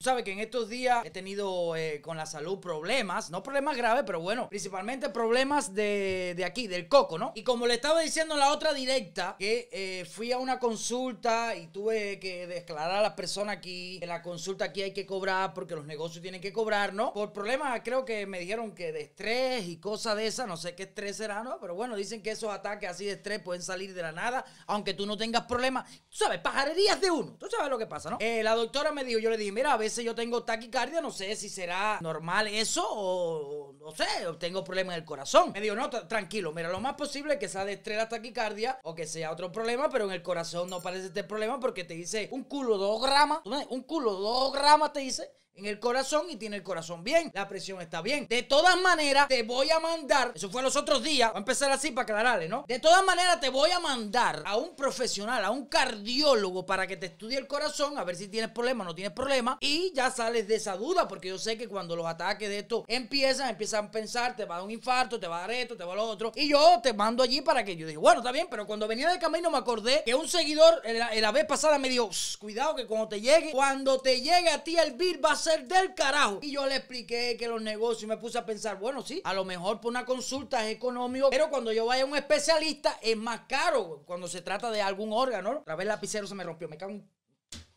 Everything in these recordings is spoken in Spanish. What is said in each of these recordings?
Tú sabes que en estos días he tenido eh, con la salud problemas, no problemas graves, pero bueno, principalmente problemas de, de aquí, del coco, ¿no? Y como le estaba diciendo en la otra directa, que eh, fui a una consulta y tuve que declarar a las personas aquí que la consulta aquí hay que cobrar porque los negocios tienen que cobrar, ¿no? Por problemas, creo que me dijeron que de estrés y cosas de esas, no sé qué estrés será, ¿no? Pero bueno, dicen que esos ataques así de estrés pueden salir de la nada, aunque tú no tengas problemas. Tú sabes, pajarerías de uno, tú sabes lo que pasa, ¿no? Eh, la doctora me dijo, yo le dije, mira, a ver yo tengo taquicardia, no sé si será normal eso o no sé, tengo problemas en el corazón. Me dijo, no, tranquilo, mira, lo más posible es que sea de estrés la taquicardia o que sea otro problema, pero en el corazón no parece este problema porque te dice un culo dos gramas, un culo dos gramas te dice en el corazón y tiene el corazón bien. La presión está bien. De todas maneras, te voy a mandar. Eso fue los otros días. Voy a empezar así para aclararle, ¿no? De todas maneras, te voy a mandar a un profesional, a un cardiólogo para que te estudie el corazón, a ver si tienes problema o no tienes problema. Y ya sales de esa duda, porque yo sé que cuando los ataques de esto empiezan, empiezan a pensar, te va a dar un infarto, te va a dar esto, te va a lo otro. Y yo te mando allí para que yo diga, bueno, está bien, pero cuando venía de camino me acordé que un seguidor la, la vez pasada me dijo, cuidado que cuando te llegue, cuando te llegue a ti el bill va a del carajo. Y yo le expliqué que los negocios, me puse a pensar, bueno, sí, a lo mejor por una consulta es económico, pero cuando yo vaya a un especialista es más caro cuando se trata de algún órgano. Otra vez el lapicero se me rompió, me cago en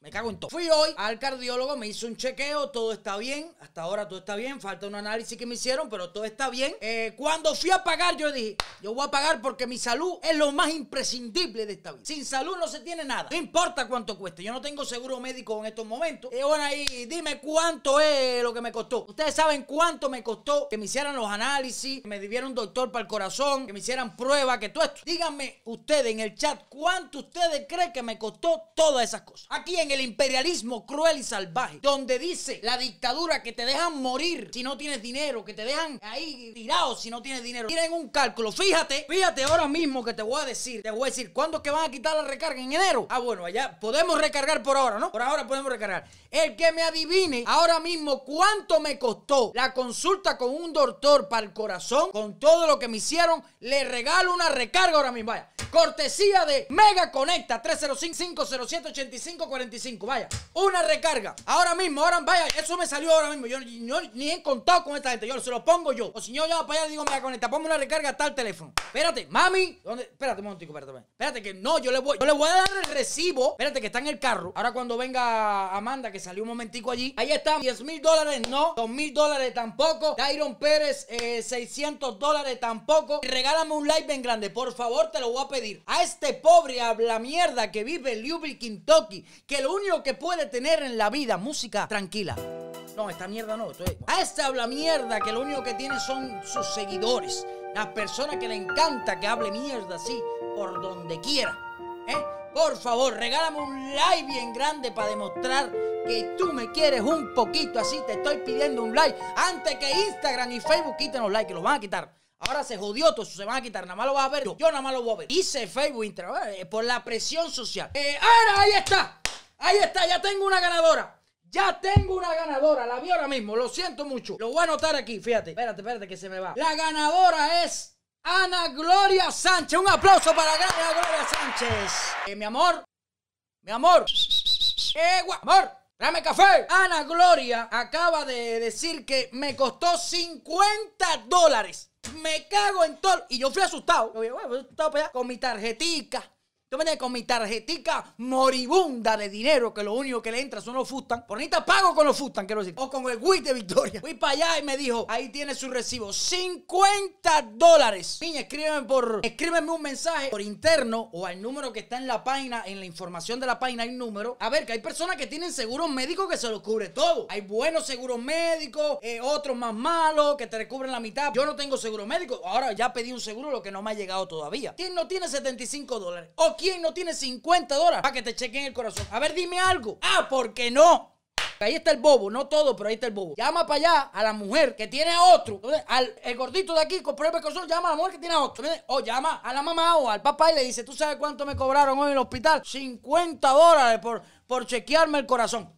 me cago en todo. Fui hoy al cardiólogo, me hizo un chequeo, todo está bien. Hasta ahora todo está bien. Falta un análisis que me hicieron, pero todo está bien. Eh, cuando fui a pagar, yo dije, yo voy a pagar porque mi salud es lo más imprescindible de esta vida. Sin salud no se tiene nada. No importa cuánto cueste. Yo no tengo seguro médico en estos momentos. Y bueno, ahí dime cuánto es lo que me costó. Ustedes saben cuánto me costó que me hicieran los análisis, que me diera un doctor para el corazón, que me hicieran pruebas, que todo esto. Díganme ustedes en el chat cuánto ustedes creen que me costó todas esas cosas. Aquí en el imperialismo cruel y salvaje, donde dice la dictadura que te dejan morir si no tienes dinero, que te dejan ahí tirado si no tienes dinero. Tienen un cálculo. Fíjate, fíjate ahora mismo que te voy a decir, te voy a decir, ¿cuándo es que van a quitar la recarga? En enero. Ah, bueno, allá podemos recargar por ahora, ¿no? Por ahora podemos recargar. El que me adivine ahora mismo cuánto me costó la consulta con un doctor para el corazón, con todo lo que me hicieron, le regalo una recarga ahora mismo. Vaya, cortesía de Mega Conecta 305 507 8545 Vaya, una recarga. Ahora mismo, ahora, vaya, eso me salió ahora mismo. Yo, ni he contado con esta gente. Yo se lo pongo yo. O si yo llamo para allá digo, Mega Conecta, ponme una recarga hasta el teléfono. Espérate, mami. Espérate un momentico, espérate. Espérate que no, yo le voy, yo le voy a dar el recibo. Espérate que está en el carro. Ahora cuando venga Amanda, que salió un momentico allí. Ahí está, 10 mil dólares, no. 2 mil dólares tampoco. Tyron Pérez, 600 eh, dólares tampoco. Y regálame un like bien grande. Por favor, te lo voy a pedir. A este pobre habla mierda que vive en Louisville, Kentucky. Que lo único que puede tener en la vida, música tranquila. No, esta mierda no. A este habla mierda que lo único que tiene son sus seguidores. Las personas que le encanta que hable mierda así por donde quiera. ¿Eh? Por favor, regálame un like bien grande para demostrar que tú me quieres un poquito así. Te estoy pidiendo un like. Antes que Instagram y Facebook quiten los likes, que los van a quitar. Ahora se jodió todo se van a quitar. Nada más lo vas a ver. Yo, yo nada más lo voy a ver. Hice Facebook, Instagram, eh, por la presión social. Eh, ahora, ahí está. Ahí está, ya tengo una ganadora. Ya tengo una ganadora, la vi ahora mismo, lo siento mucho. Lo voy a anotar aquí, fíjate. Espérate, espérate que se me va. La ganadora es Ana Gloria Sánchez. Un aplauso para Ana Gloria Sánchez. Eh, mi amor, mi amor. Eh, amor. Dame café. Ana Gloria acaba de decir que me costó 50 dólares. Me cago en todo. Y yo fui asustado. Yo fui asustado con mi tarjetica Tú me con mi tarjetica moribunda de dinero, que lo único que le entra son los Fustan. Por ahorita pago con los Fustan, quiero decir. O con el WIT de Victoria. Fui para allá y me dijo, ahí tiene su recibo. 50 dólares. Niña, escríbeme por, escríbeme un mensaje por interno o al número que está en la página, en la información de la página hay un número. A ver, que hay personas que tienen seguros médicos que se los cubre todo. Hay buenos seguros médicos, eh, otros más malos que te recubren la mitad. Yo no tengo seguro médico. Ahora ya pedí un seguro, lo que no me ha llegado todavía. ¿Quién no tiene 75 dólares? ¿O quién no tiene 50 dólares para que te chequen el corazón? A ver, dime algo. Ah, ¿por qué no? Ahí está el bobo, no todo, pero ahí está el bobo. Llama para allá a la mujer que tiene a otro. Al el gordito de aquí con prueba de corazón, llama a la mujer que tiene a otro. O llama a la mamá o al papá y le dice, ¿tú sabes cuánto me cobraron hoy en el hospital? 50 dólares por, por chequearme el corazón.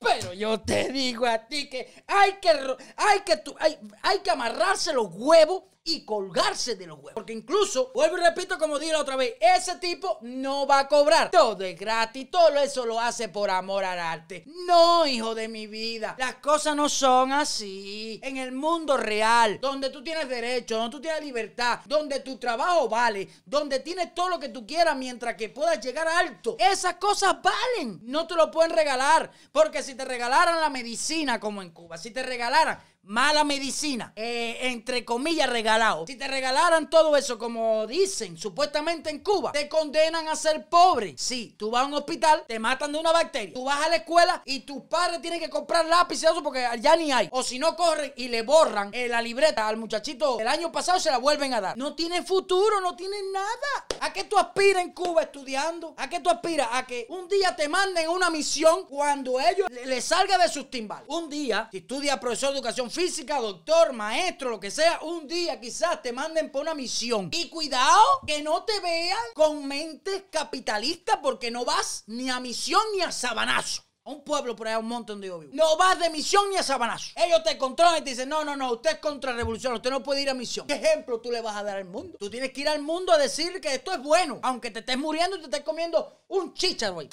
Pero yo te digo a ti que hay que, hay que, hay, hay que amarrarse los huevos y colgarse de los huevos. Porque incluso, vuelvo y repito como dije la otra vez, ese tipo no va a cobrar. Todo es gratis, todo eso lo hace por amor al arte. No, hijo de mi vida, las cosas no son así. En el mundo real, donde tú tienes derecho, donde tú tienes libertad, donde tu trabajo vale, donde tienes todo lo que tú quieras mientras que puedas llegar alto, esas cosas valen. No te lo pueden regalar, porque si te regalaran la medicina como en Cuba, si te regalaran mala medicina, eh, entre comillas regalado. Si te regalaran todo eso, como dicen supuestamente en Cuba, te condenan a ser pobre. Si tú vas a un hospital, te matan de una bacteria. Tú vas a la escuela y tus padres tienen que comprar lápices eso porque ya ni hay. O si no corren y le borran eh, la libreta al muchachito el año pasado, se la vuelven a dar. No tiene futuro, no tiene nada. ¿A qué tú aspiras en Cuba estudiando? ¿A qué tú aspiras? A que un día te manden una misión cuando ellos les salga de sus timbales. Un día, si estudia profesor de educación física, doctor, maestro, lo que sea, un día quizás te manden por una misión. Y cuidado que no te vean con mente capitalista porque no vas ni a misión ni a sabanazo. A un pueblo por allá, un monte donde yo vivo. No vas de misión ni a sabanazo. Ellos te controlan y te dicen, no, no, no, usted es contra revolución, usted no puede ir a misión. ¿Qué ejemplo tú le vas a dar al mundo? Tú tienes que ir al mundo a decir que esto es bueno, aunque te estés muriendo y te estés comiendo un chícharo ahí.